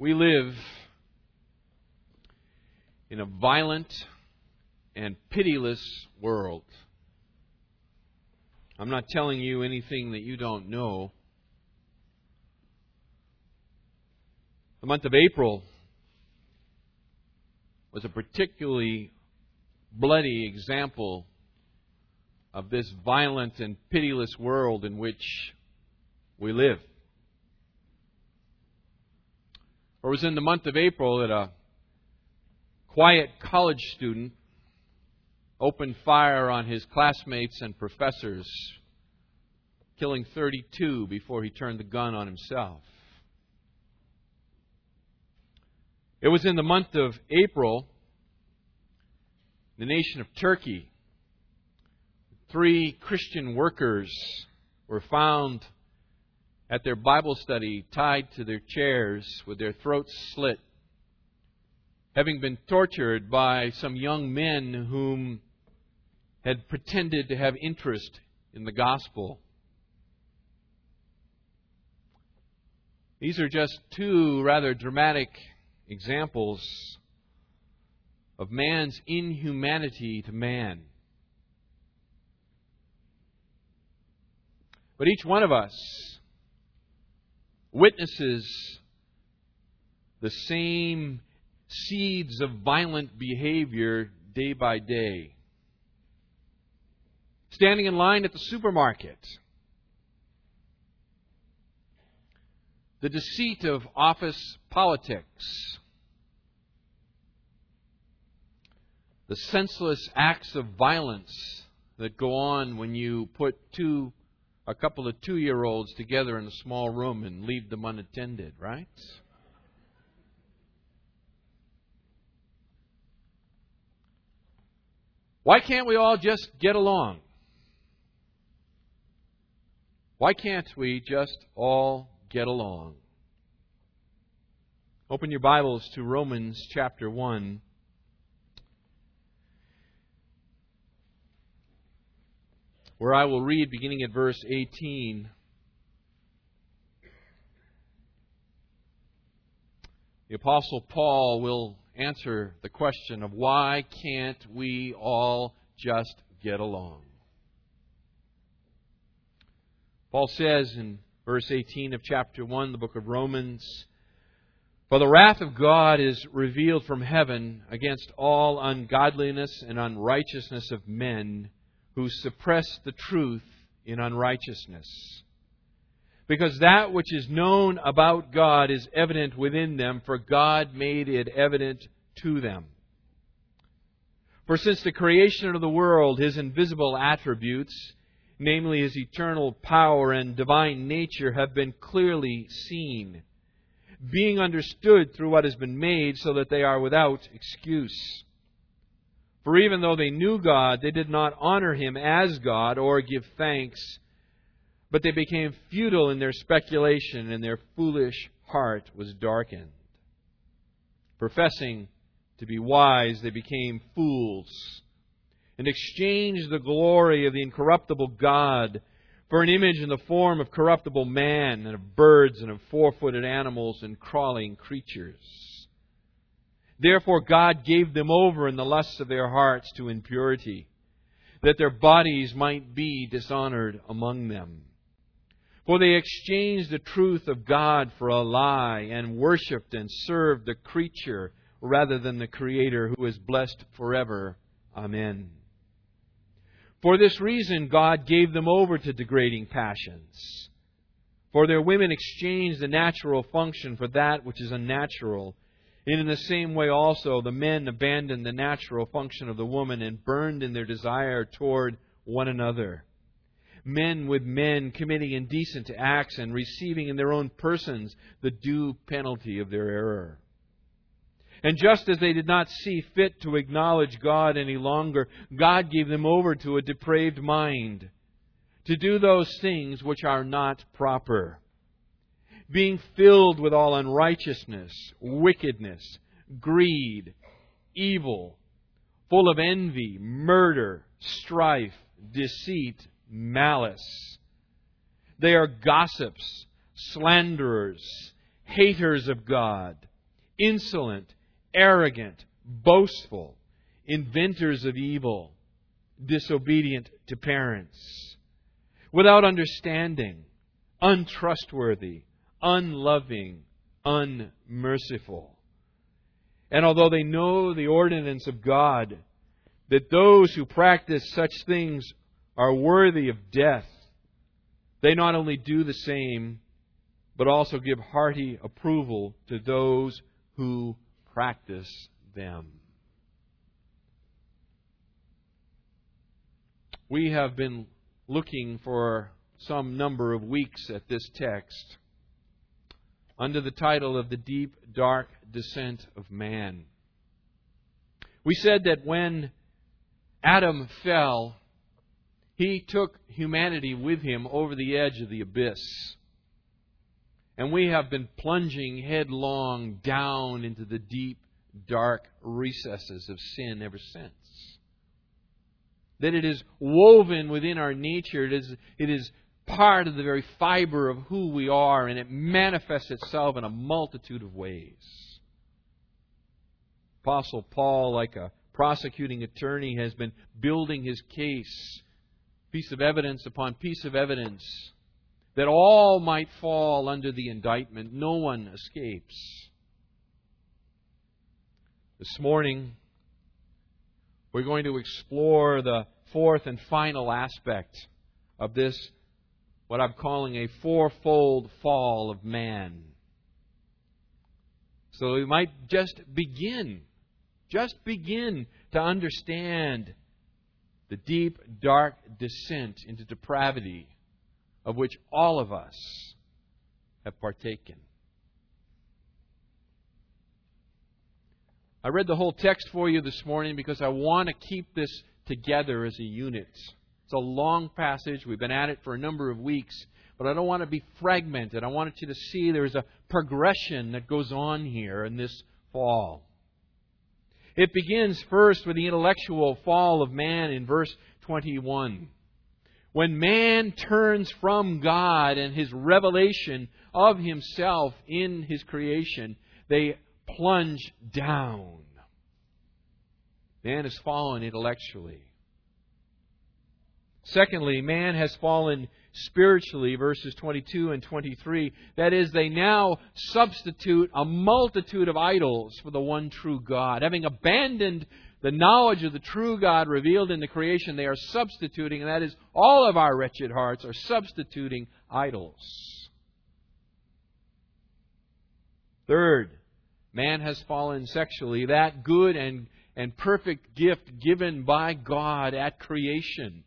We live in a violent and pitiless world. I'm not telling you anything that you don't know. The month of April was a particularly bloody example of this violent and pitiless world in which we live. It was in the month of April that a quiet college student opened fire on his classmates and professors, killing 32 before he turned the gun on himself. It was in the month of April, the nation of Turkey, three Christian workers were found at their Bible study tied to their chairs with their throats slit, having been tortured by some young men whom had pretended to have interest in the gospel. These are just two rather dramatic examples of man's inhumanity to man. But each one of us witnesses the same seeds of violent behavior day by day. Standing in line at the supermarket, the deceit of office politics, the senseless acts of violence that go on when you put two a couple of two year olds together in a small room and leave them unattended, right? Why can't we all just get along? Why can't we just all get along? Open your Bibles to Romans chapter 1. Where I will read beginning at verse 18. The Apostle Paul will answer the question of why can't we all just get along? Paul says in verse 18 of chapter 1, the book of Romans, For the wrath of God is revealed from heaven against all ungodliness and unrighteousness of men who suppress the truth in unrighteousness. Because that which is known about God is evident within them, for God made it evident to them. For since the creation of the world, his invisible attributes, namely his eternal power and divine nature, have been clearly seen, being understood through what has been made, so that they are without excuse. For even though they knew God, they did not honor him as God or give thanks, but they became futile in their speculation, and their foolish heart was darkened. Professing to be wise, they became fools, and exchanged the glory of the incorruptible God for an image in the form of corruptible man, and of birds, and of four footed animals, and crawling creatures. Therefore, God gave them over in the lusts of their hearts to impurity, that their bodies might be dishonored among them. For they exchanged the truth of God for a lie, and worshipped and served the creature rather than the Creator, who is blessed forever. Amen. For this reason, God gave them over to degrading passions. For their women exchanged the natural function for that which is unnatural and in the same way also, the men abandoned the natural function of the woman and burned in their desire toward one another. Men with men committing indecent acts and receiving in their own persons the due penalty of their error. And just as they did not see fit to acknowledge God any longer, God gave them over to a depraved mind to do those things which are not proper being filled with all unrighteousness, wickedness, greed, evil, full of envy, murder, strife, deceit, malice. They are gossips, slanderers, haters of God, insolent, arrogant, boastful, inventors of evil, disobedient to parents, without understanding, untrustworthy, unloving, unmerciful. And although they know the ordinance of God, that those who practice such things are worthy of death, they not only do the same, but also give hearty approval to those who practice them. We have been looking for some number of weeks at this text under the title of The Deep, Dark Descent of Man. We said that when Adam fell, he took humanity with him over the edge of the abyss. And we have been plunging headlong down into the deep, dark recesses of sin ever since. That it is woven within our nature, it is, it is part of the very fiber of who we are, and it manifests itself in a multitude of ways. Apostle Paul, like a prosecuting attorney, has been building his case, piece of evidence upon piece of evidence, that all might fall under the indictment. No one escapes. This morning, we're going to explore the fourth and final aspect of this what I'm calling a fourfold fall of man. So we might just begin, just begin to understand the deep, dark descent into depravity of which all of us have partaken. I read the whole text for you this morning because I want to keep this together as a unit. It's a long passage. We've been at it for a number of weeks, but I don't want to be fragmented. I wanted you to see there's a progression that goes on here in this fall. It begins first with the intellectual fall of man in verse 21. When man turns from God and his revelation of himself in his creation, they plunge down. Man has fallen intellectually. Secondly, man has fallen spiritually, verses 22 and 23. That is, they now substitute a multitude of idols for the one true God. Having abandoned the knowledge of the true God revealed in the creation, they are substituting, and that is, all of our wretched hearts are substituting idols. Third, man has fallen sexually. That good and, and perfect gift given by God at creation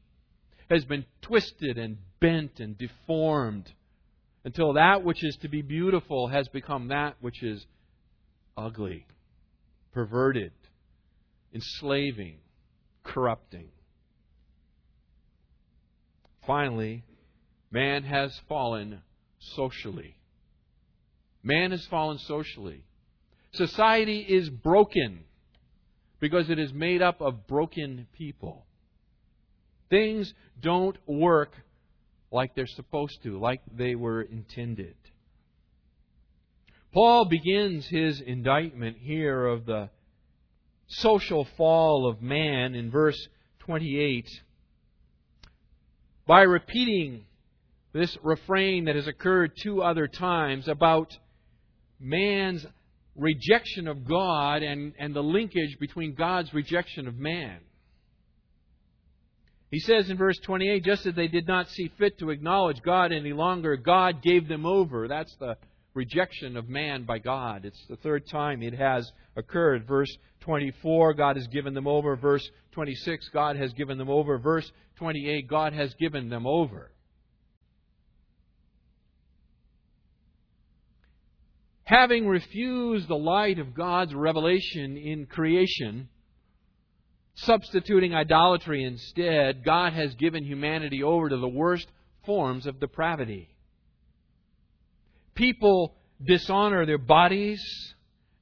has been twisted and bent and deformed until that which is to be beautiful has become that which is ugly, perverted, enslaving, corrupting. Finally, man has fallen socially. Man has fallen socially. Society is broken because it is made up of broken people. Things don't work like they're supposed to, like they were intended. Paul begins his indictment here of the social fall of man in verse 28 by repeating this refrain that has occurred two other times about man's rejection of God and, and the linkage between God's rejection of man. He says in verse 28 just as they did not see fit to acknowledge God any longer, God gave them over. That's the rejection of man by God. It's the third time it has occurred. Verse 24, God has given them over. Verse 26, God has given them over. Verse 28, God has given them over. Having refused the light of God's revelation in creation, substituting idolatry instead, God has given humanity over to the worst forms of depravity. People dishonor their bodies,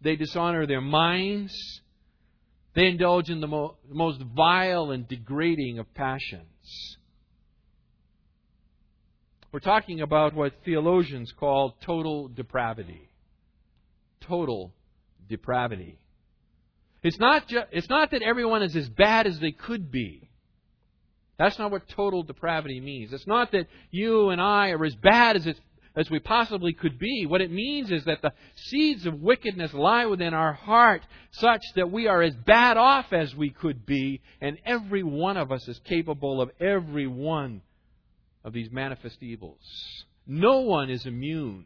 they dishonor their minds, they indulge in the mo- most vile and degrading of passions. We're talking about what theologians call total depravity. Total depravity. It's not, ju- it's not that everyone is as bad as they could be. That's not what total depravity means. It's not that you and I are as bad as, as we possibly could be. What it means is that the seeds of wickedness lie within our heart such that we are as bad off as we could be, and every one of us is capable of every one of these manifest evils. No one is immune.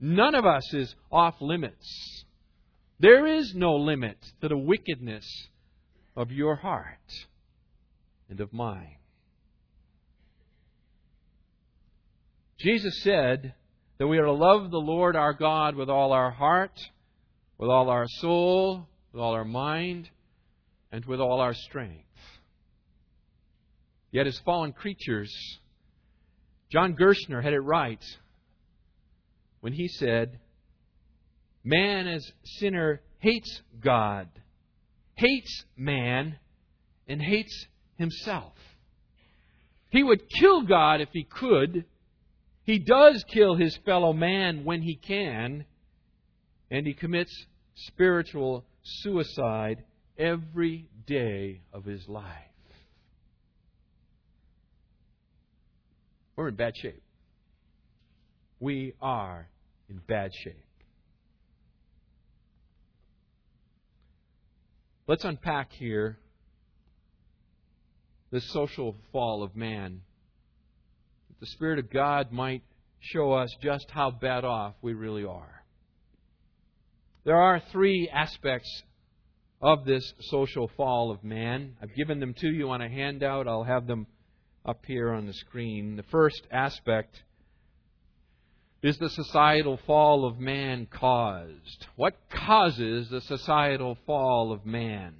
None of us is off limits. There is no limit to the wickedness of your heart and of mine. Jesus said that we are to love the Lord our God with all our heart, with all our soul, with all our mind, and with all our strength. Yet, as fallen creatures, John Gerstner had it right when he said, Man as sinner hates God, hates man, and hates himself. He would kill God if he could. He does kill his fellow man when he can. And he commits spiritual suicide every day of his life. We're in bad shape. We are in bad shape. Let's unpack here the social fall of man. That The Spirit of God might show us just how bad off we really are. There are three aspects of this social fall of man. I've given them to you on a handout. I'll have them up here on the screen. The first aspect is the societal fall of man caused? What causes the societal fall of man?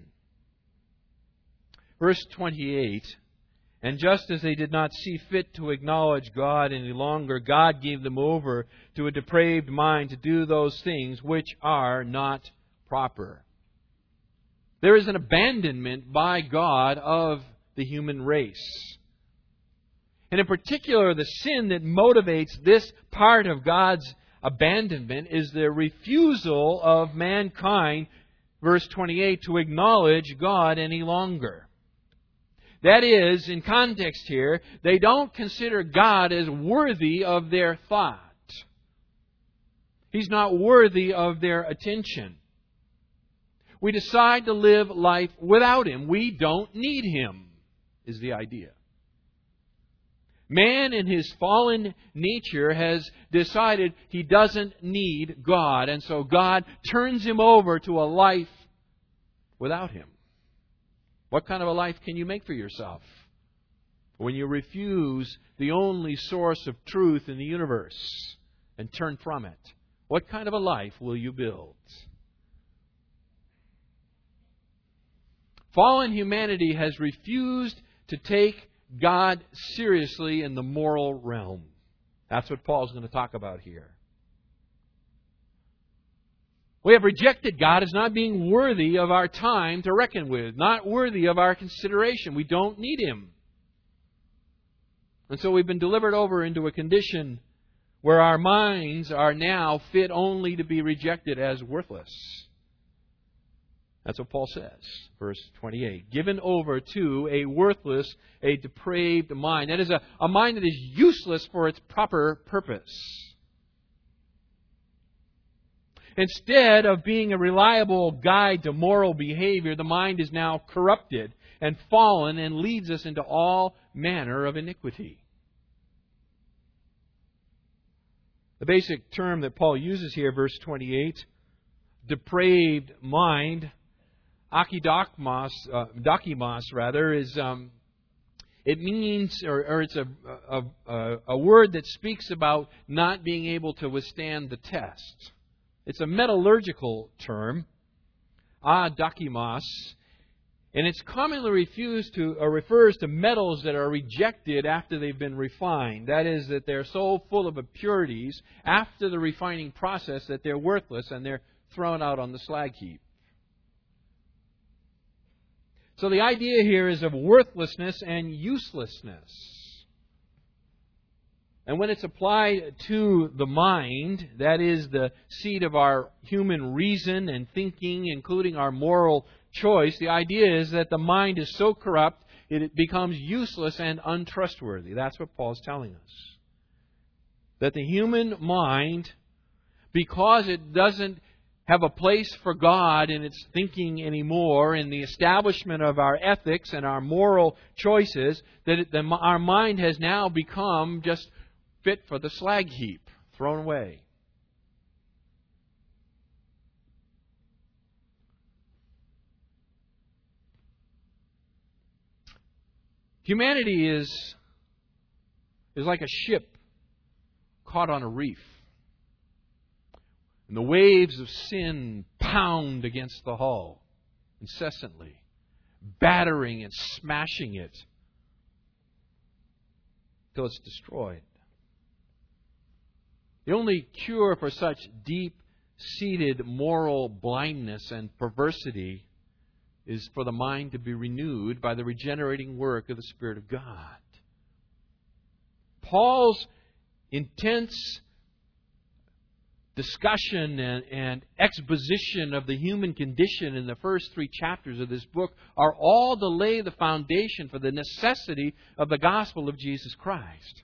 Verse 28 And just as they did not see fit to acknowledge God any longer, God gave them over to a depraved mind to do those things which are not proper. There is an abandonment by God of the human race. And in particular, the sin that motivates this part of God's abandonment is the refusal of mankind, verse 28, to acknowledge God any longer. That is, in context here, they don't consider God as worthy of their thought. He's not worthy of their attention. We decide to live life without Him. We don't need Him, is the idea. Man, in his fallen nature, has decided he doesn't need God, and so God turns him over to a life without him. What kind of a life can you make for yourself when you refuse the only source of truth in the universe and turn from it? What kind of a life will you build? Fallen humanity has refused to take God seriously in the moral realm. That's what Paul's going to talk about here. We have rejected God as not being worthy of our time to reckon with, not worthy of our consideration. We don't need Him. And so we've been delivered over into a condition where our minds are now fit only to be rejected as worthless. That's what Paul says, verse 28. Given over to a worthless, a depraved mind. That is a, a mind that is useless for its proper purpose. Instead of being a reliable guide to moral behavior, the mind is now corrupted and fallen and leads us into all manner of iniquity. The basic term that Paul uses here, verse 28, depraved mind, Akidokmos, uh, dokimos rather, is um, it means, or, or it's a, a, a, word that speaks about not being able to withstand the test. It's a metallurgical term, adokimos, and it's commonly refused to, or refers to metals that are rejected after they've been refined. That is, that they're so full of impurities after the refining process that they're worthless and they're thrown out on the slag heap. So the idea here is of worthlessness and uselessness. And when it's applied to the mind, that is the seat of our human reason and thinking, including our moral choice, the idea is that the mind is so corrupt it becomes useless and untrustworthy. That's what Paul's telling us. That the human mind, because it doesn't have a place for God in its thinking anymore, in the establishment of our ethics and our moral choices, that it, our mind has now become just fit for the slag heap, thrown away. Humanity is, is like a ship caught on a reef. And the waves of sin pound against the hull incessantly, battering and smashing it till it's destroyed. The only cure for such deep seated moral blindness and perversity is for the mind to be renewed by the regenerating work of the Spirit of God. Paul's intense discussion and, and, exposition of the human condition in the first three chapters of this book are all to lay the foundation for the necessity of the gospel of Jesus Christ.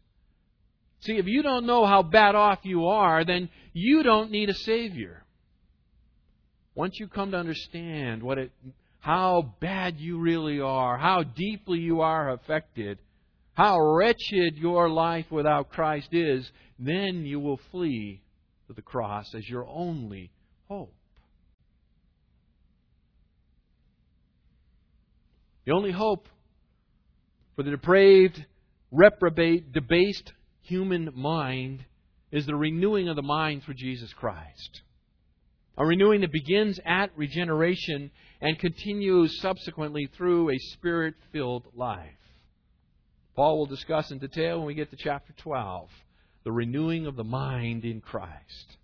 See, if you don't know how bad off you are, then you don't need a Savior. Once you come to understand what it, how bad you really are, how deeply you are affected, how wretched your life without Christ is, then you will flee to the cross as your only hope. The only hope for the depraved, reprobate, debased human mind is the renewing of the mind through Jesus Christ. A renewing that begins at regeneration and continues subsequently through a spirit filled life. Paul will discuss in detail when we get to chapter 12 the renewing of the mind in Christ.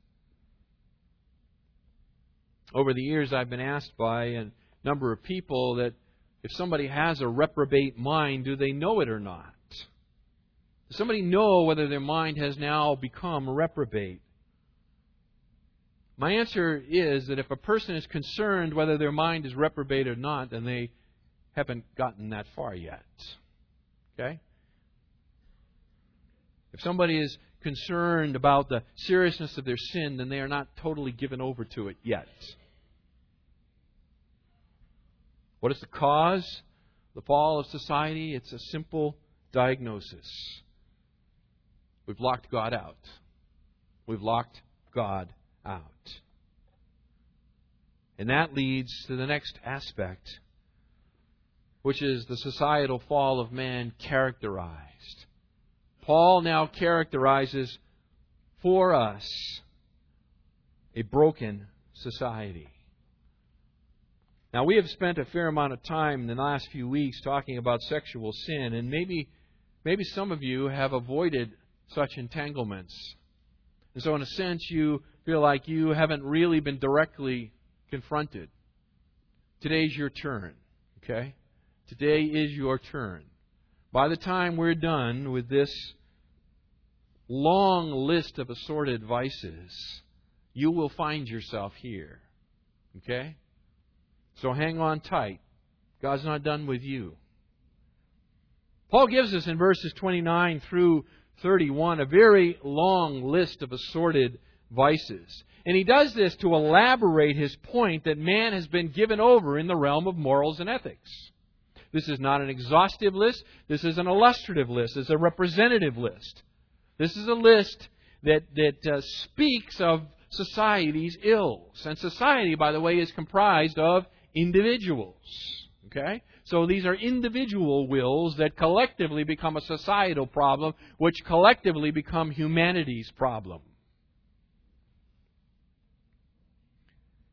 Over the years, I've been asked by a number of people that if somebody has a reprobate mind, do they know it or not? Does somebody know whether their mind has now become reprobate? My answer is that if a person is concerned whether their mind is reprobate or not, then they haven't gotten that far yet. Okay? If somebody is concerned about the seriousness of their sin, then they are not totally given over to it yet. What is the cause? The fall of society? It's a simple diagnosis. We've locked God out. We've locked God out. And that leads to the next aspect, which is the societal fall of man characterized. Paul now characterizes for us a broken society. Now, we have spent a fair amount of time in the last few weeks talking about sexual sin, and maybe, maybe some of you have avoided such entanglements. And so, in a sense, you feel like you haven't really been directly confronted. Today's your turn, okay? Today is your turn. By the time we're done with this long list of assorted vices, you will find yourself here, okay? So hang on tight. God's not done with you. Paul gives us in verses 29 through 31 a very long list of assorted vices. And he does this to elaborate his point that man has been given over in the realm of morals and ethics. This is not an exhaustive list. This is an illustrative list. It's a representative list. This is a list that, that uh, speaks of society's ills. And society, by the way, is comprised of individuals. Okay? So these are individual wills that collectively become a societal problem, which collectively become humanity's problem.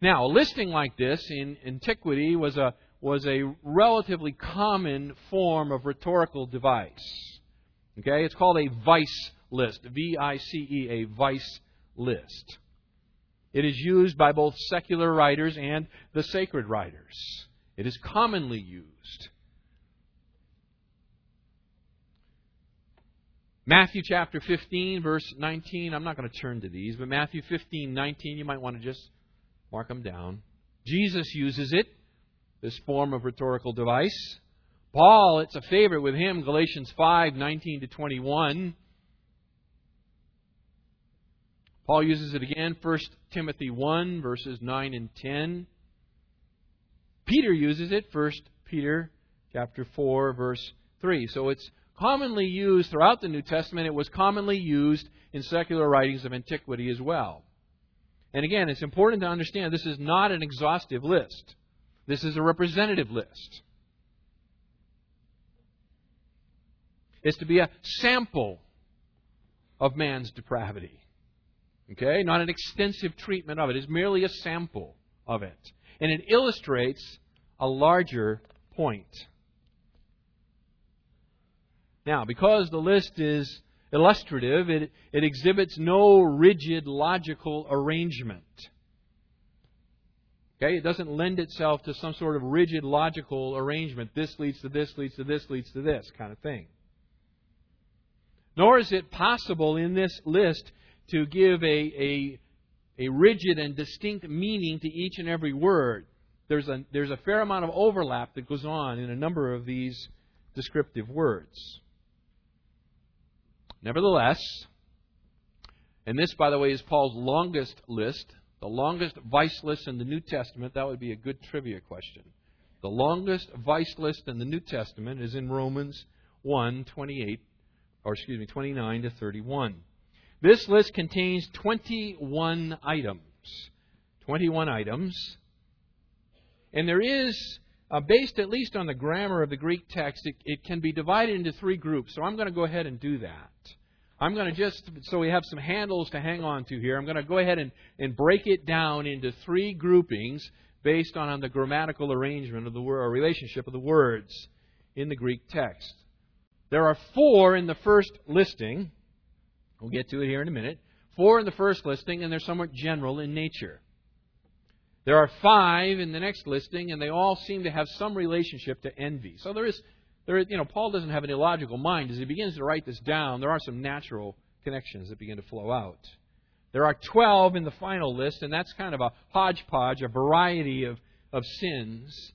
Now, a listing like this in antiquity was a, was a relatively common form of rhetorical device. Okay? It's called a vice list. V I C E, a vice list. It is used by both secular writers and the sacred writers. It is commonly used. Matthew chapter 15, verse 19. I'm not going to turn to these, but Matthew 15, 19, you might want to just mark them down. Jesus uses it, this form of rhetorical device. Paul, it's a favorite with him, Galatians 5, 19 to 21. Paul uses it again, 1 Timothy 1, verses 9 and 10. Peter uses it, 1 Peter chapter 4, verse 3. So it's commonly used throughout the New Testament. It was commonly used in secular writings of antiquity as well. And again, it's important to understand this is not an exhaustive list. This is a representative list. It's to be a sample of man's depravity. Okay? Not an extensive treatment of it. It's merely a sample of it. And it illustrates a larger point. Now, because the list is illustrative, it, it exhibits no rigid logical arrangement. Okay? It doesn't lend itself to some sort of rigid logical arrangement. This leads to this, leads to this, leads to this kind of thing. Nor is it possible in this list to give a, a, a rigid and distinct meaning to each and every word. There's a, there's a fair amount of overlap that goes on in a number of these descriptive words. Nevertheless, and this, by the way, is Paul's longest list, the longest vice list in the New Testament. That would be a good trivia question. The longest vice list in the New Testament is in Romans 1 28, or excuse me, 29 to 31. This list contains 21 items. 21 items. And there is, uh, based at least on the grammar of the Greek text, it, it can be divided into three groups. So I'm going to go ahead and do that. I'm going to just, so we have some handles to hang on to here, I'm going to go ahead and, and break it down into three groupings based on, on the grammatical arrangement of the word, or relationship of the words in the Greek text. There are four in the first listing. We'll get to it here in a minute. Four in the first listing, and they're somewhat general in nature. There are five in the next listing, and they all seem to have some relationship to envy. So there is, there is, you know, Paul doesn't have an illogical mind. As he begins to write this down, there are some natural connections that begin to flow out. There are 12 in the final list, and that's kind of a hodgepodge, a variety of, of sins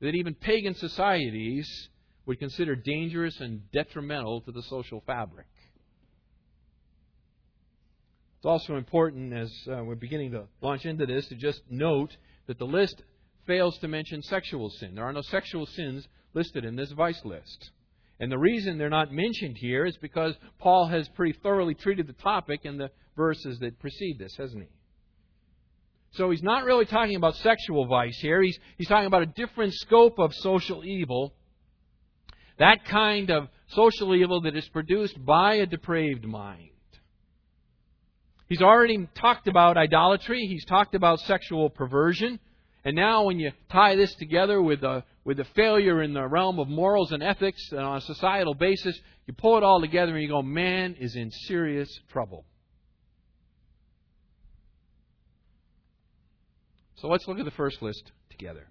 that even pagan societies would consider dangerous and detrimental to the social fabric. It's also important, as uh, we're beginning to launch into this, to just note that the list fails to mention sexual sin. There are no sexual sins listed in this vice list. And the reason they're not mentioned here is because Paul has pretty thoroughly treated the topic in the verses that precede this, hasn't he? So he's not really talking about sexual vice here. He's, he's talking about a different scope of social evil. That kind of social evil that is produced by a depraved mind. He's already talked about idolatry. He's talked about sexual perversion. And now, when you tie this together with a, with a failure in the realm of morals and ethics and on a societal basis, you pull it all together and you go, man is in serious trouble. So let's look at the first list together.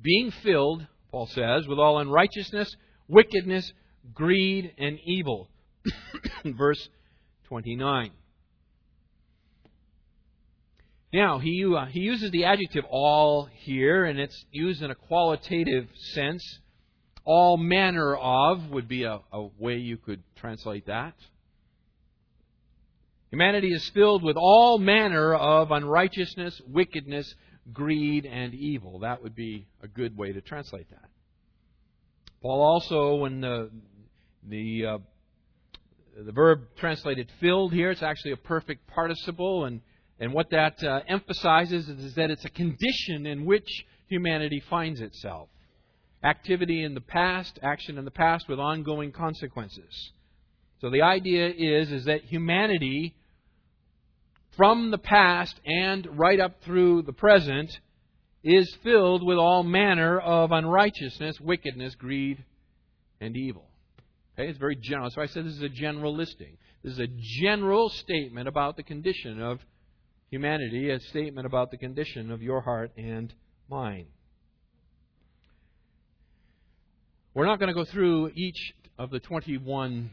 Being filled, Paul says, with all unrighteousness, wickedness, greed, and evil. Verse 29. Now, he, uh, he uses the adjective all here, and it's used in a qualitative sense. All manner of would be a, a way you could translate that. Humanity is filled with all manner of unrighteousness, wickedness, greed, and evil. That would be a good way to translate that. Paul also, when the the uh, the verb translated filled here, it's actually a perfect participle, and, and what that uh, emphasizes is, is that it's a condition in which humanity finds itself. Activity in the past, action in the past with ongoing consequences. So the idea is, is that humanity, from the past and right up through the present, is filled with all manner of unrighteousness, wickedness, greed, and evil. Okay, it's very general. So I said this is a general listing. This is a general statement about the condition of humanity, a statement about the condition of your heart and mine. We're not going to go through each of the 21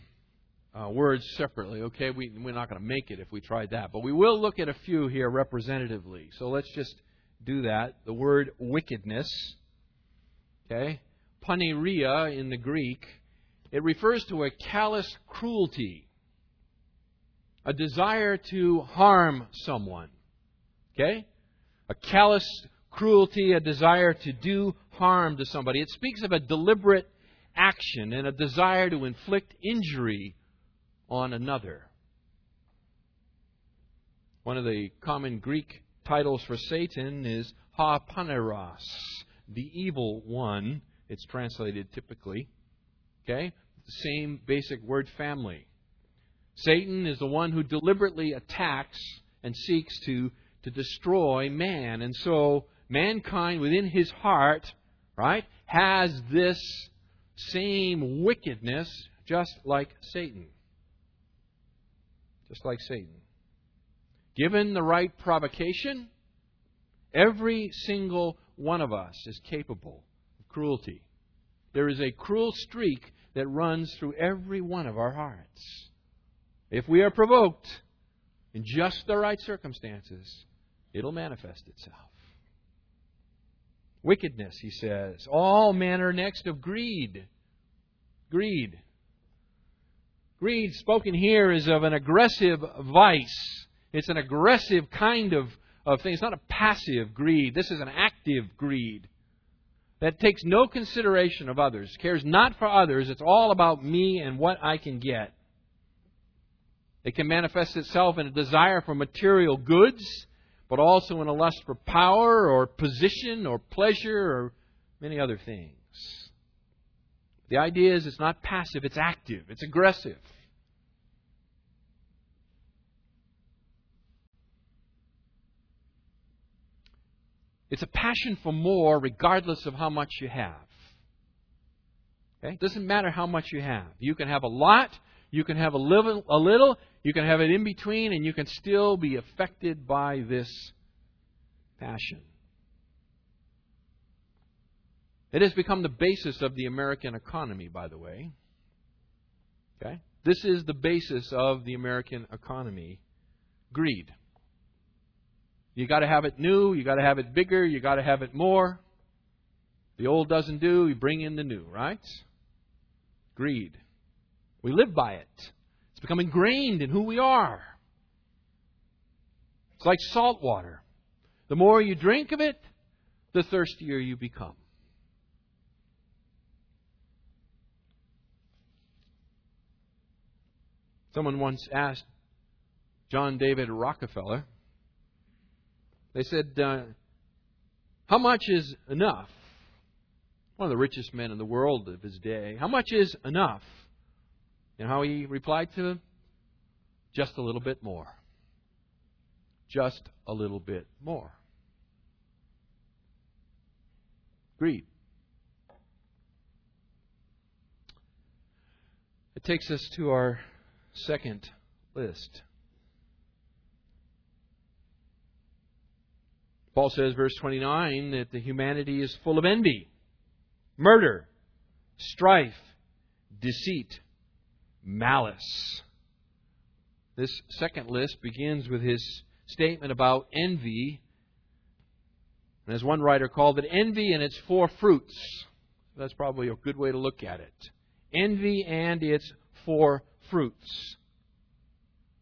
uh, words separately, okay? We, we're not going to make it if we tried that. But we will look at a few here representatively. So let's just do that. The word wickedness, okay? Poneria in the Greek, it refers to a callous cruelty, a desire to harm someone, okay? A callous cruelty, a desire to do harm to somebody. It speaks of a deliberate action and a desire to inflict injury on another. One of the common Greek titles for Satan is Ha Poneros, the evil one. It's translated typically. Okay? Same basic word family. Satan is the one who deliberately attacks and seeks to, to destroy man. And so mankind within his heart, right, has this same wickedness just like Satan. Just like Satan. Given the right provocation, every single one of us is capable of cruelty. There is a cruel streak that runs through every one of our hearts. If we are provoked in just the right circumstances, it'll manifest itself. Wickedness, he says. All manner next of greed. Greed. Greed, spoken here, is of an aggressive vice. It's an aggressive kind of, of thing. It's not a passive greed. This is an active greed that takes no consideration of others, cares not for others. It's all about me and what I can get. It can manifest itself in a desire for material goods but also in a lust for power or position or pleasure or many other things. The idea is it's not passive, it's active, it's aggressive. It's a passion for more regardless of how much you have. Okay? It doesn't matter how much you have. You can have a lot, you can have a little, a little you can have it in between, and you can still be affected by this passion. It has become the basis of the American economy, by the way. Okay? This is the basis of the American economy greed. You got to have it new, you got to have it bigger, you got to have it more. The old doesn't do, you bring in the new, right? Greed. We live by it. It's become ingrained in who we are. It's like salt water. The more you drink of it, the thirstier you become. Someone once asked John David Rockefeller, they said, uh, How much is enough? One of the richest men in the world of his day. How much is enough? And how he replied to them? Just a little bit more. Just a little bit more. Greed. It takes us to our second list. Paul says, verse 29, that the humanity is full of envy, murder, strife, deceit, malice. This second list begins with his statement about envy. And as one writer called it, envy and its four fruits. That's probably a good way to look at it. Envy and its four fruits.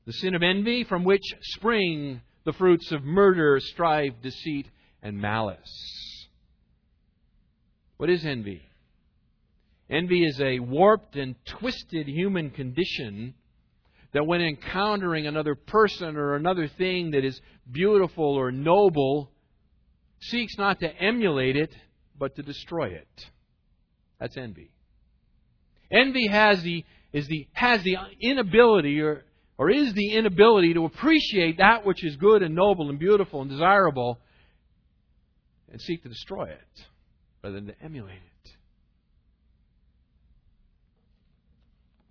The sin of envy, from which spring the fruits of murder, strife, deceit, and malice. What is envy? Envy is a warped and twisted human condition that when encountering another person or another thing that is beautiful or noble, seeks not to emulate it, but to destroy it. That's envy. Envy has the, is the, has the inability or, or is the inability to appreciate that which is good and noble and beautiful and desirable and seek to destroy it rather than to emulate it.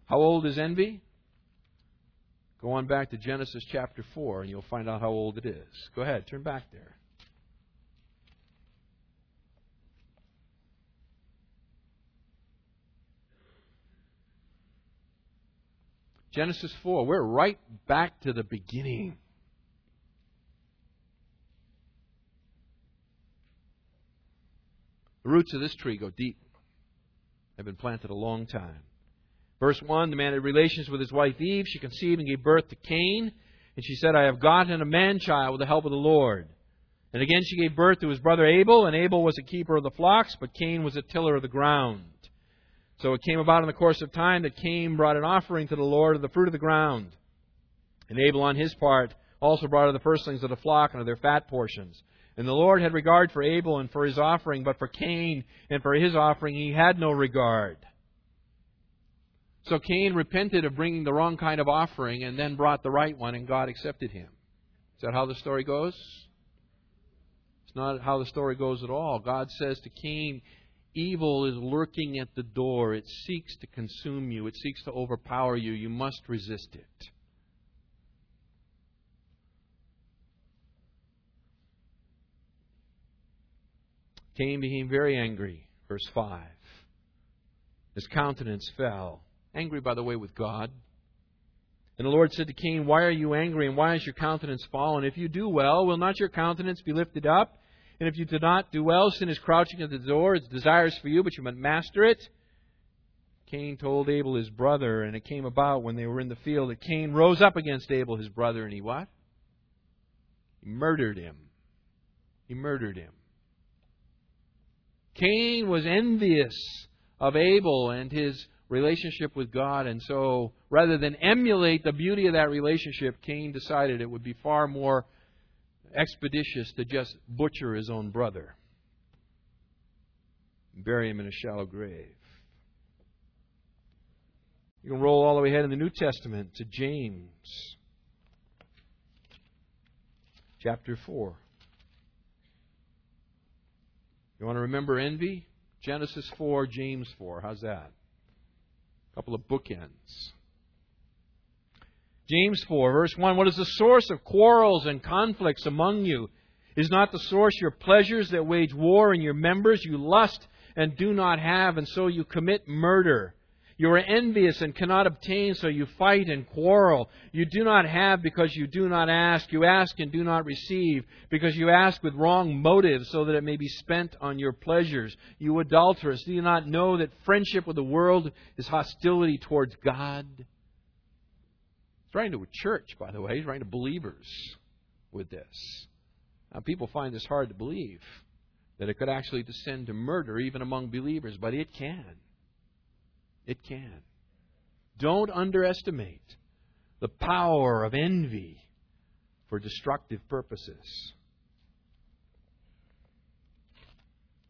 How old is envy? Go on back to Genesis chapter 4 and you'll find out how old it is. Go ahead, turn back there. Genesis 4. We're right back to the beginning. The roots of this tree go deep. They've been planted a long time. Verse 1 The man had relations with his wife Eve. She conceived and gave birth to Cain. And she said, I have gotten a man child with the help of the Lord. And again she gave birth to his brother Abel, and Abel was a keeper of the flocks, but Cain was a tiller of the ground. So it came about in the course of time that Cain brought an offering to the Lord of the fruit of the ground. And Abel, on his part, also brought of the firstlings of the flock and of their fat portions. And the Lord had regard for Abel and for his offering, but for Cain and for his offering he had no regard. So Cain repented of bringing the wrong kind of offering and then brought the right one, and God accepted him. Is that how the story goes? It's not how the story goes at all. God says to Cain, Evil is lurking at the door. It seeks to consume you, it seeks to overpower you. You must resist it. Cain became very angry. Verse 5. His countenance fell. Angry, by the way, with God. And the Lord said to Cain, Why are you angry, and why is your countenance fallen? If you do well, will not your countenance be lifted up? And if you do not do well, sin is crouching at the door. Its desires for you, but you must master it. Cain told Abel his brother, and it came about when they were in the field that Cain rose up against Abel his brother, and he what? He murdered him. He murdered him. Cain was envious of Abel and his relationship with God, and so rather than emulate the beauty of that relationship, Cain decided it would be far more expeditious to just butcher his own brother, bury him in a shallow grave. You can roll all the way ahead in the New Testament to James, chapter 4. You want to remember envy? Genesis 4, James 4. How's that? A couple of bookends. James 4, verse 1 What is the source of quarrels and conflicts among you? Is not the source your pleasures that wage war in your members? You lust and do not have, and so you commit murder. You are envious and cannot obtain, so you fight and quarrel. You do not have because you do not ask. You ask and do not receive because you ask with wrong motives, so that it may be spent on your pleasures. You adulterous, do you not know that friendship with the world is hostility towards God? He's writing to a church, by the way. He's writing to believers with this. Now, people find this hard to believe that it could actually descend to murder even among believers, but it can. It can. Don't underestimate the power of envy for destructive purposes.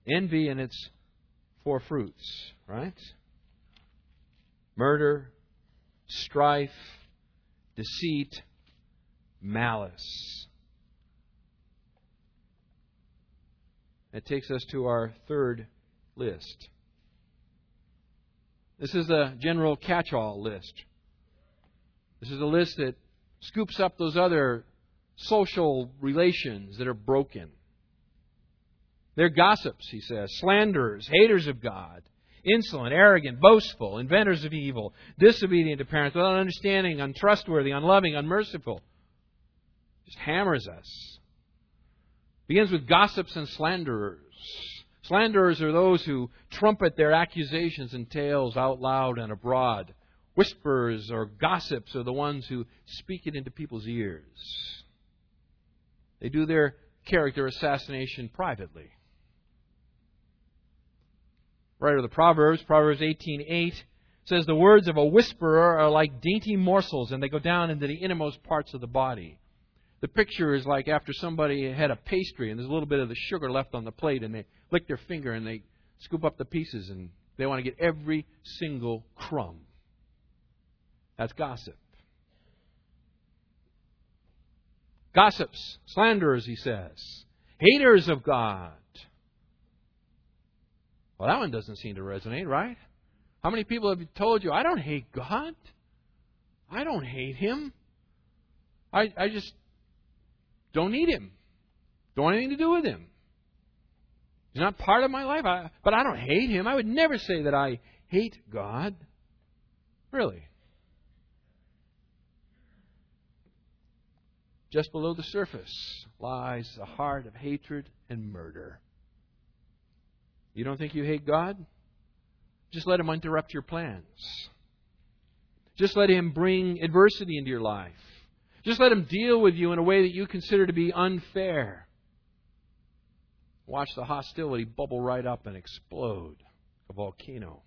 Envy and its four fruits, right? Murder, strife, deceit, malice. That takes us to our third list. This is a general catch all list. This is a list that scoops up those other social relations that are broken. They're gossips, he says, slanderers, haters of God, insolent, arrogant, boastful, inventors of evil, disobedient to parents, without understanding, untrustworthy, unloving, unmerciful. Just hammers us. Begins with gossips and slanderers. Slanderers are those who trumpet their accusations and tales out loud and abroad. Whisperers or gossips are the ones who speak it into people's ears. They do their character assassination privately writer of the Proverbs, Proverbs 18:8 says the words of a whisperer are like dainty morsels and they go down into the innermost parts of the body. The picture is like after somebody had a pastry and there's a little bit of the sugar left on the plate and they lick their finger and they scoop up the pieces and they want to get every single crumb. That's gossip. Gossips, slanderers, he says, haters of God, well, that one doesn't seem to resonate, right? How many people have told you, I don't hate God? I don't hate Him. I, I just don't need Him. Don't want anything to do with Him. He's not part of my life, I, but I don't hate Him. I would never say that I hate God. Really. Just below the surface lies the heart of hatred and murder. You don't think you hate God? Just let Him interrupt your plans. Just let Him bring adversity into your life. Just let Him deal with you in a way that you consider to be unfair. Watch the hostility bubble right up and explode a volcano.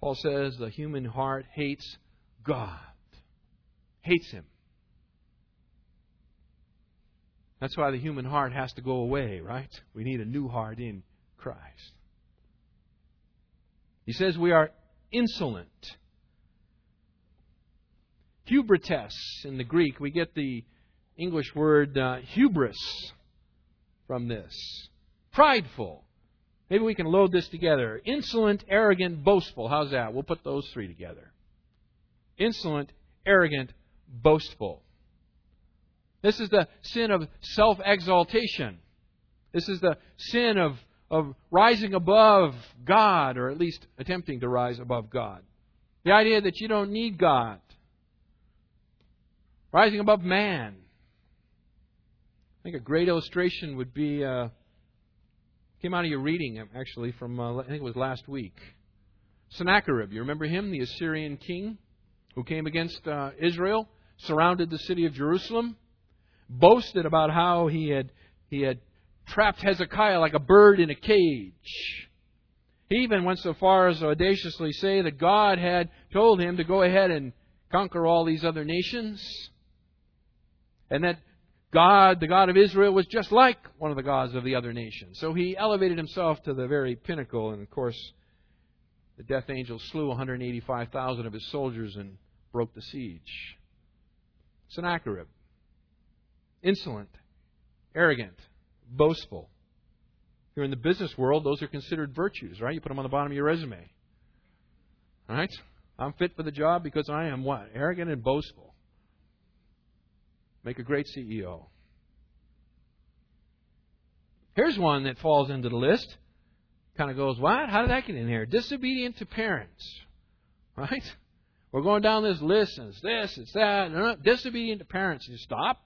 Paul says the human heart hates God, hates Him. That's why the human heart has to go away, right? We need a new heart in Christ. He says we are insolent. Hubristes in the Greek, we get the English word uh, hubris from this. Prideful. Maybe we can load this together. Insolent, arrogant, boastful. How's that? We'll put those three together. Insolent, arrogant, boastful. This is the sin of self exaltation. This is the sin of, of rising above God, or at least attempting to rise above God. The idea that you don't need God. Rising above man. I think a great illustration would be uh, came out of your reading actually from uh, I think it was last week. Sennacherib, you remember him, the Assyrian king who came against uh, Israel, surrounded the city of Jerusalem boasted about how he had, he had trapped Hezekiah like a bird in a cage. He even went so far as to audaciously say that God had told him to go ahead and conquer all these other nations. And that God, the God of Israel, was just like one of the gods of the other nations. So he elevated himself to the very pinnacle. And of course, the death angel slew 185,000 of his soldiers and broke the siege. Sennacherib insolent, arrogant, boastful. You're in the business world, those are considered virtues, right? You put them on the bottom of your resume. Right? I'm fit for the job because I am what? Arrogant and boastful. Make a great CEO. Here's one that falls into the list. Kind of goes, what? How did that get in here? Disobedient to parents. Right? We're going down this list, and it's this, it's that. Disobedient to parents. You stop.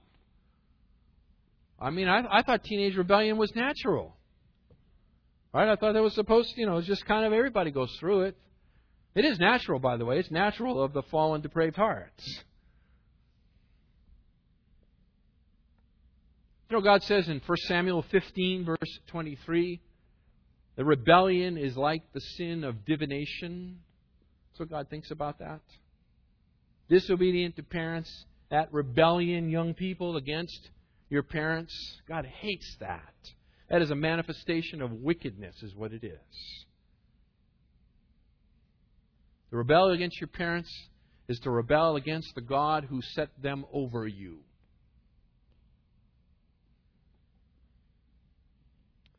I mean, I, I thought teenage rebellion was natural. Right? I thought that was supposed to, you know, it's just kind of everybody goes through it. It is natural, by the way. It's natural of the fallen, depraved hearts. You know, God says in 1 Samuel 15, verse 23, the rebellion is like the sin of divination. That's what God thinks about that. Disobedient to parents, that rebellion, young people, against your parents. God hates that. That is a manifestation of wickedness, is what it is. To rebel against your parents is to rebel against the God who set them over you.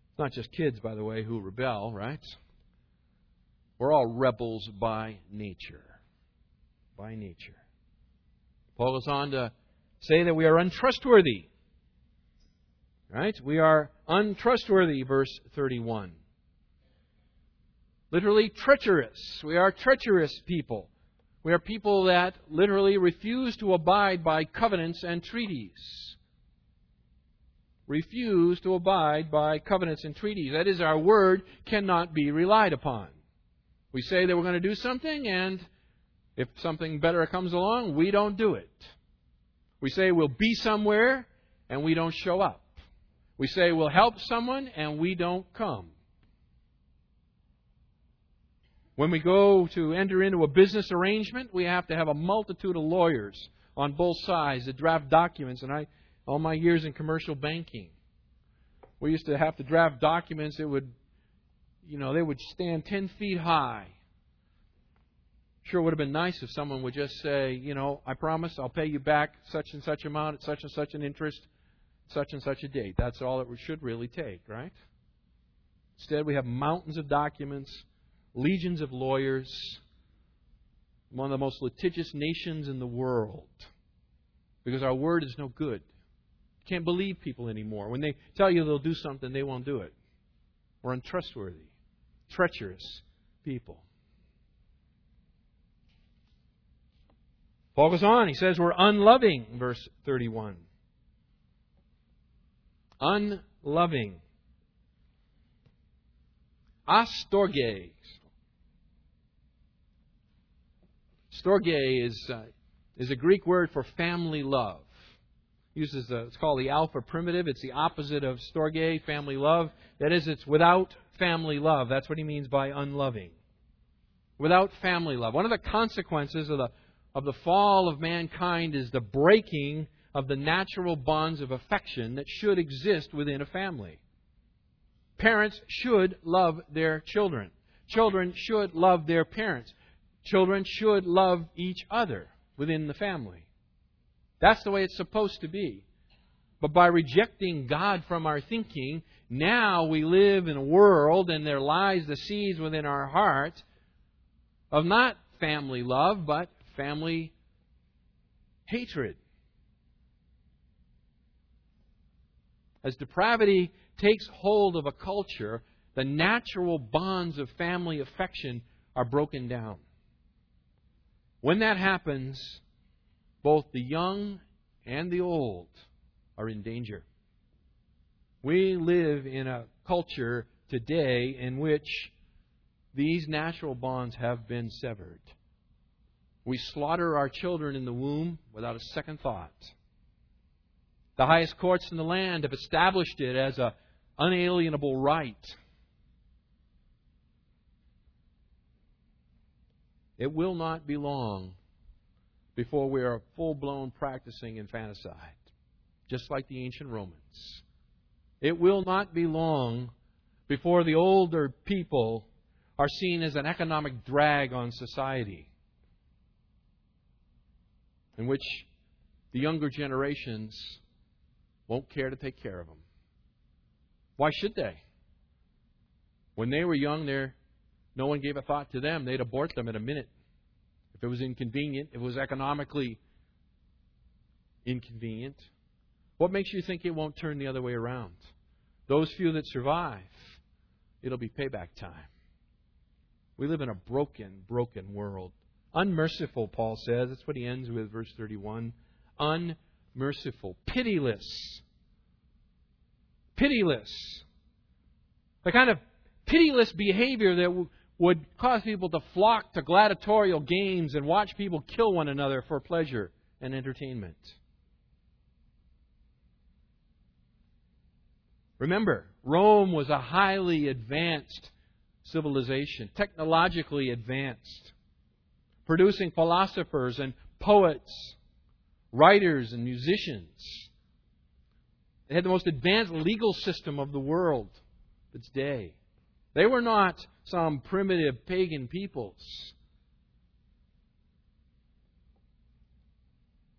It's not just kids, by the way, who rebel, right? We're all rebels by nature. By nature. Paul goes on to say that we are untrustworthy. Right? We are untrustworthy, verse 31. Literally treacherous. We are treacherous people. We are people that literally refuse to abide by covenants and treaties. Refuse to abide by covenants and treaties. That is, our word cannot be relied upon. We say that we're going to do something, and if something better comes along, we don't do it. We say we'll be somewhere, and we don't show up. We say we'll help someone and we don't come. When we go to enter into a business arrangement, we have to have a multitude of lawyers on both sides that draft documents. And I, all my years in commercial banking, we used to have to draft documents that would, you know, they would stand 10 feet high. Sure would have been nice if someone would just say, you know, I promise I'll pay you back such and such amount at such and such an interest such and such a date. That's all it should really take, right? Instead, we have mountains of documents, legions of lawyers, one of the most litigious nations in the world, because our word is no good. You can't believe people anymore. When they tell you they'll do something, they won't do it. We're untrustworthy, treacherous people. Paul goes on. He says we're unloving, verse 31. Unloving. Astorge. Storge is, uh, is a Greek word for family love. Uses a, it's called the alpha primitive. It's the opposite of storge, family love. That is, it's without family love. That's what he means by unloving. Without family love. One of the consequences of the, of the fall of mankind is the breaking of the natural bonds of affection that should exist within a family. Parents should love their children. Children should love their parents. Children should love each other within the family. That's the way it's supposed to be. But by rejecting God from our thinking, now we live in a world and there lies the seeds within our heart of not family love, but family hatred. As depravity takes hold of a culture, the natural bonds of family affection are broken down. When that happens, both the young and the old are in danger. We live in a culture today in which these natural bonds have been severed. We slaughter our children in the womb without a second thought. The highest courts in the land have established it as an unalienable right. It will not be long before we are full blown practicing infanticide, just like the ancient Romans. It will not be long before the older people are seen as an economic drag on society, in which the younger generations won't care to take care of them. Why should they? When they were young, there no one gave a thought to them. They'd abort them in a minute. If it was inconvenient, if it was economically inconvenient. What makes you think it won't turn the other way around? Those few that survive, it'll be payback time. We live in a broken, broken world. Unmerciful, Paul says. That's what he ends with, verse 31. Unmerciful, pitiless. Pitiless. The kind of pitiless behavior that would cause people to flock to gladiatorial games and watch people kill one another for pleasure and entertainment. Remember, Rome was a highly advanced civilization, technologically advanced, producing philosophers and poets, writers and musicians. They had the most advanced legal system of the world of its day. They were not some primitive pagan peoples.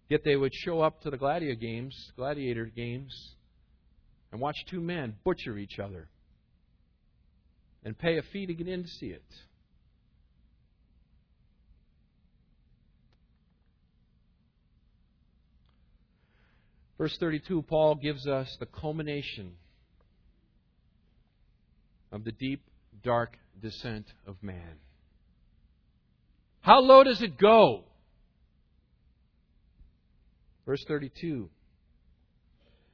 Yet they would show up to the gladiator games, gladiator games, and watch two men butcher each other and pay a fee to get in to see it. Verse 32, Paul gives us the culmination of the deep, dark descent of man. How low does it go? Verse 32.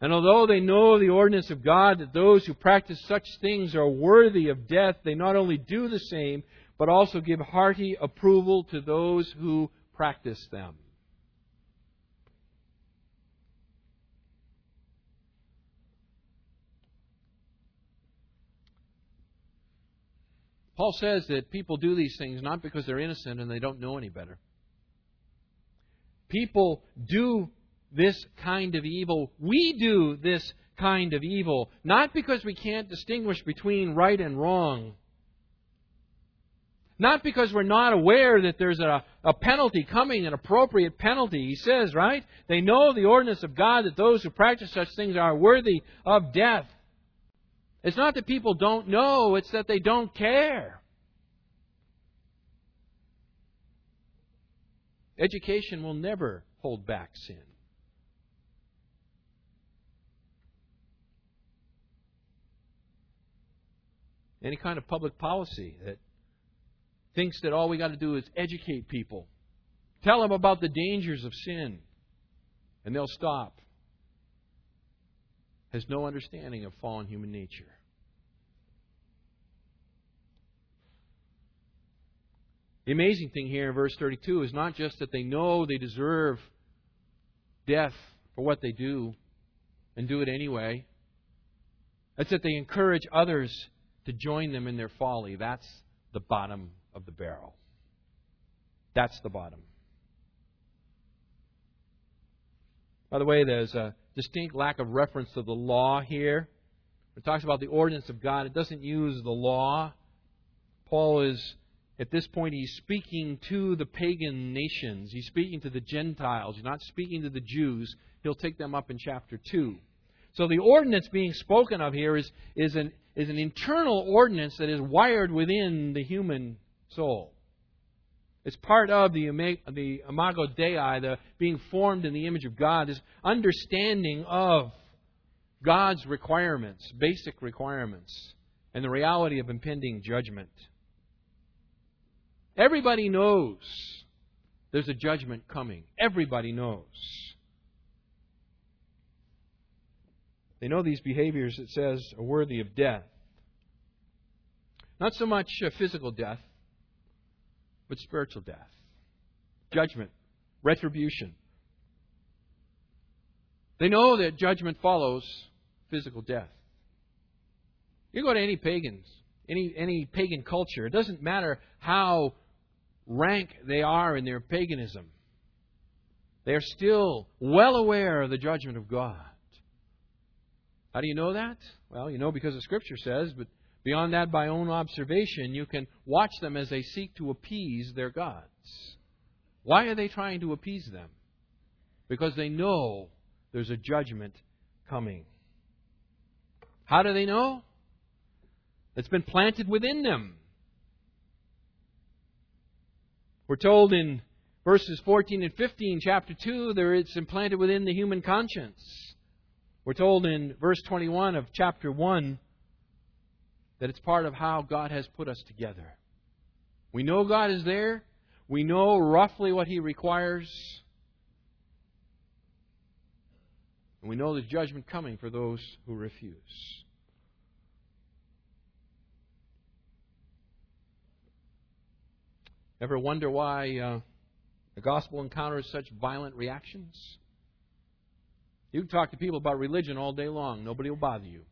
And although they know the ordinance of God that those who practice such things are worthy of death, they not only do the same, but also give hearty approval to those who practice them. Paul says that people do these things not because they're innocent and they don't know any better. People do this kind of evil. We do this kind of evil not because we can't distinguish between right and wrong. Not because we're not aware that there's a, a penalty coming, an appropriate penalty. He says, right? They know the ordinance of God that those who practice such things are worthy of death. It's not that people don't know, it's that they don't care. Education will never hold back sin. Any kind of public policy that thinks that all we got to do is educate people Tell them about the dangers of sin, and they'll stop. Has no understanding of fallen human nature. The amazing thing here in verse 32 is not just that they know they deserve death for what they do and do it anyway. It's that they encourage others to join them in their folly. That's the bottom of the barrel. That's the bottom. By the way, there's a distinct lack of reference to the law here. It talks about the ordinance of God. It doesn't use the law. Paul is, at this point, he's speaking to the pagan nations. He's speaking to the Gentiles. He's not speaking to the Jews. He'll take them up in chapter 2. So the ordinance being spoken of here is, is, an, is an internal ordinance that is wired within the human soul. It's part of the, the imago Dei, the being formed in the image of God, this understanding of God's requirements, basic requirements, and the reality of impending judgment. Everybody knows there's a judgment coming. Everybody knows. They know these behaviors, it says, are worthy of death. Not so much uh, physical death, but spiritual death, judgment, retribution. They know that judgment follows physical death. You go to any pagans, any, any pagan culture, it doesn't matter how rank they are in their paganism, they're still well aware of the judgment of God. How do you know that? Well, you know because the Scripture says, but beyond that, by own observation, you can watch them as they seek to appease their gods. Why are they trying to appease them? Because they know there's a judgment coming. How do they know? It's been planted within them. We're told in verses 14 and 15, chapter 2, that it's implanted within the human conscience. We're told in verse 21 of chapter 1 that it's part of how God has put us together. We know God is there. We know roughly what He requires. And we know there's judgment coming for those who refuse. Ever wonder why uh, the gospel encounters such violent reactions? You can talk to people about religion all day long. Nobody will bother you.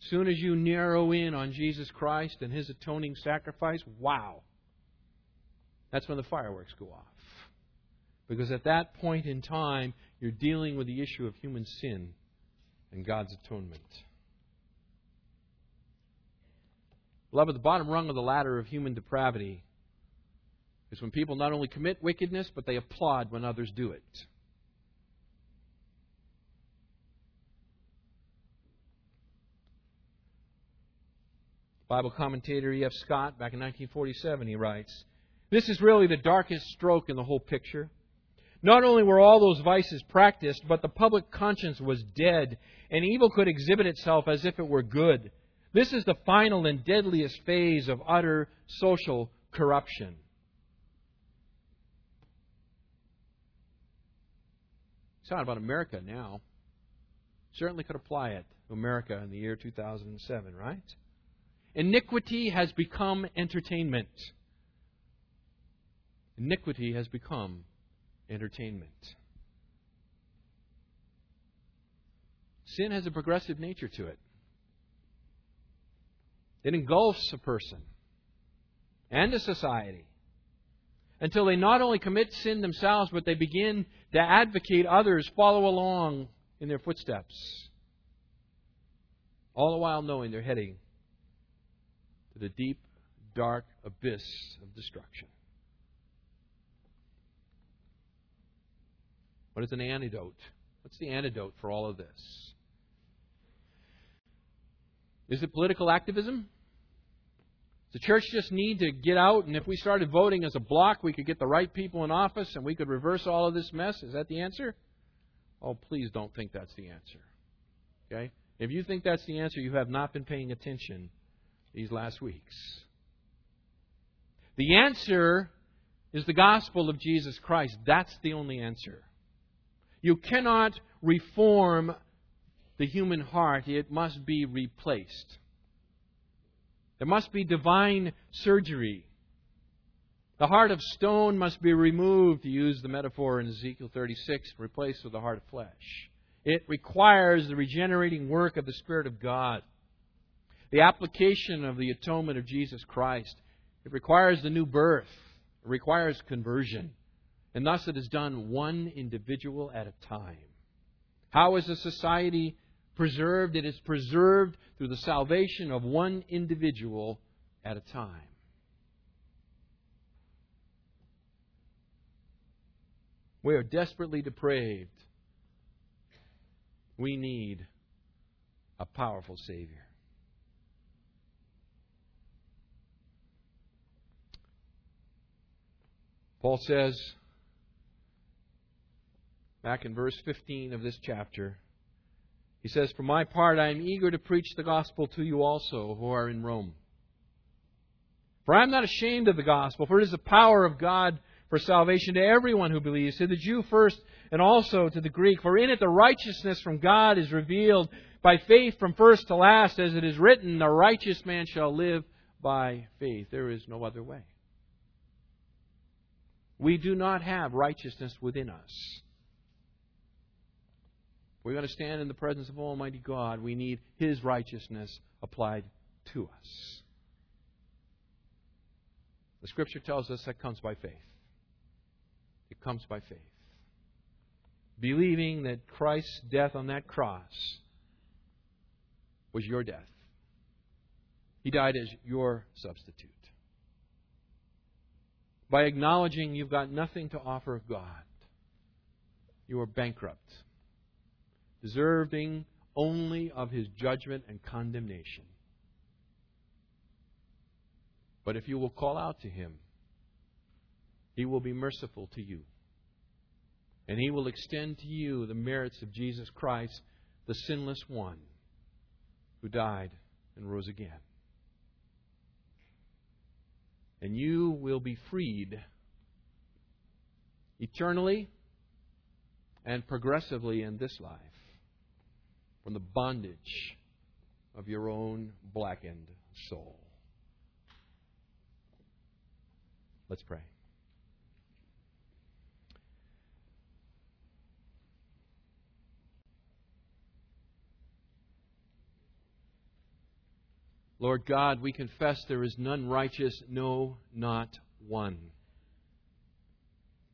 Soon as you narrow in on Jesus Christ and His atoning sacrifice, wow. That's when the fireworks go off. Because at that point in time, you're dealing with the issue of human sin and God's atonement. Beloved, at the bottom rung of the ladder of human depravity is when people not only commit wickedness, but they applaud when others do it. Bible commentator E.F. Scott, back in 1947, he writes This is really the darkest stroke in the whole picture. Not only were all those vices practiced, but the public conscience was dead, and evil could exhibit itself as if it were good. This is the final and deadliest phase of utter social corruption. It's not about America now. Certainly could apply it to America in the year 2007, right? Iniquity has become entertainment. Iniquity has become entertainment. Sin has a progressive nature to it. It engulfs a person and a society until they not only commit sin themselves, but they begin to advocate others follow along in their footsteps. All the while knowing they're heading to the deep, dark abyss of destruction. What is an antidote? What's the antidote for all of this? Is it political activism? Does the church just need to get out, and if we started voting as a block, we could get the right people in office and we could reverse all of this mess? Is that the answer? Oh, please don't think that's the answer. Okay? If you think that's the answer, you have not been paying attention these last weeks. The answer is the gospel of Jesus Christ. That's the only answer. You cannot reform the human heart, it must be replaced. There must be divine surgery. The heart of stone must be removed, to use the metaphor in Ezekiel 36, replaced with a heart of flesh. It requires the regenerating work of the Spirit of God, the application of the atonement of Jesus Christ. It requires the new birth, it requires conversion. And thus it is done one individual at a time. How is a society preserved? It is preserved through the salvation of one individual at a time. We are desperately depraved. We need a powerful Savior. Paul says, back in verse 15 of this chapter, he says, For my part, I am eager to preach the gospel to you also who are in Rome. For I am not ashamed of the gospel, for it is the power of God for salvation to everyone who believes, to the Jew first and also to the Greek. For in it the righteousness from God is revealed by faith from first to last, as it is written, The righteous man shall live by faith. There is no other way. We do not have righteousness within us. We're going to stand in the presence of Almighty God. We need His righteousness applied to us. The Scripture tells us that comes by faith. It comes by faith. Believing that Christ's death on that cross was your death. He died as your substitute. By acknowledging you've got nothing to offer God, you are bankrupt, deserving only of His judgment and condemnation. But if you will call out to Him, he will be merciful to you. And He will extend to you the merits of Jesus Christ, the sinless one who died and rose again. And you will be freed eternally and progressively in this life from the bondage of your own blackened soul. Let's pray. Lord God, we confess there is none righteous, no, not one.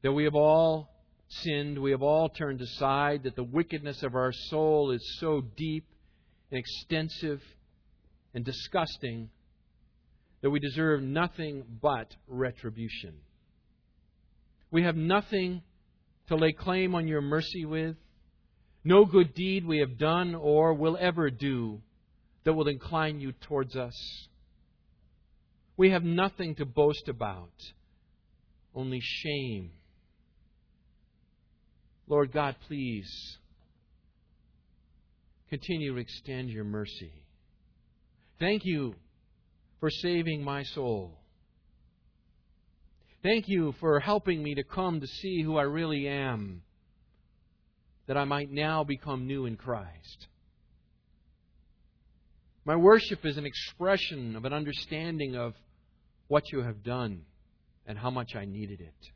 That we have all sinned, we have all turned aside, that the wickedness of our soul is so deep and extensive and disgusting that we deserve nothing but retribution. We have nothing to lay claim on your mercy with, no good deed we have done or will ever do that will incline you towards us. We have nothing to boast about, only shame. Lord God, please continue to extend your mercy. Thank you for saving my soul. Thank you for helping me to come to see who I really am, that I might now become new in Christ. My worship is an expression of an understanding of what you have done and how much I needed it.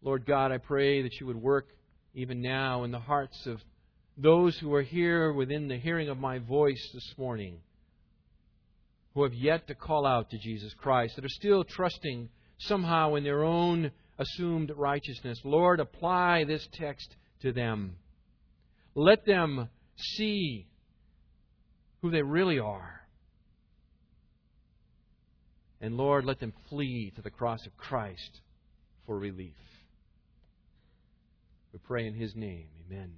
Lord God, I pray that you would work even now in the hearts of those who are here within the hearing of my voice this morning, who have yet to call out to Jesus Christ, that are still trusting somehow in their own assumed righteousness. Lord, apply this text to them. Let them see who they really are. And Lord, let them flee to the cross of Christ for relief. We pray in His name. Amen.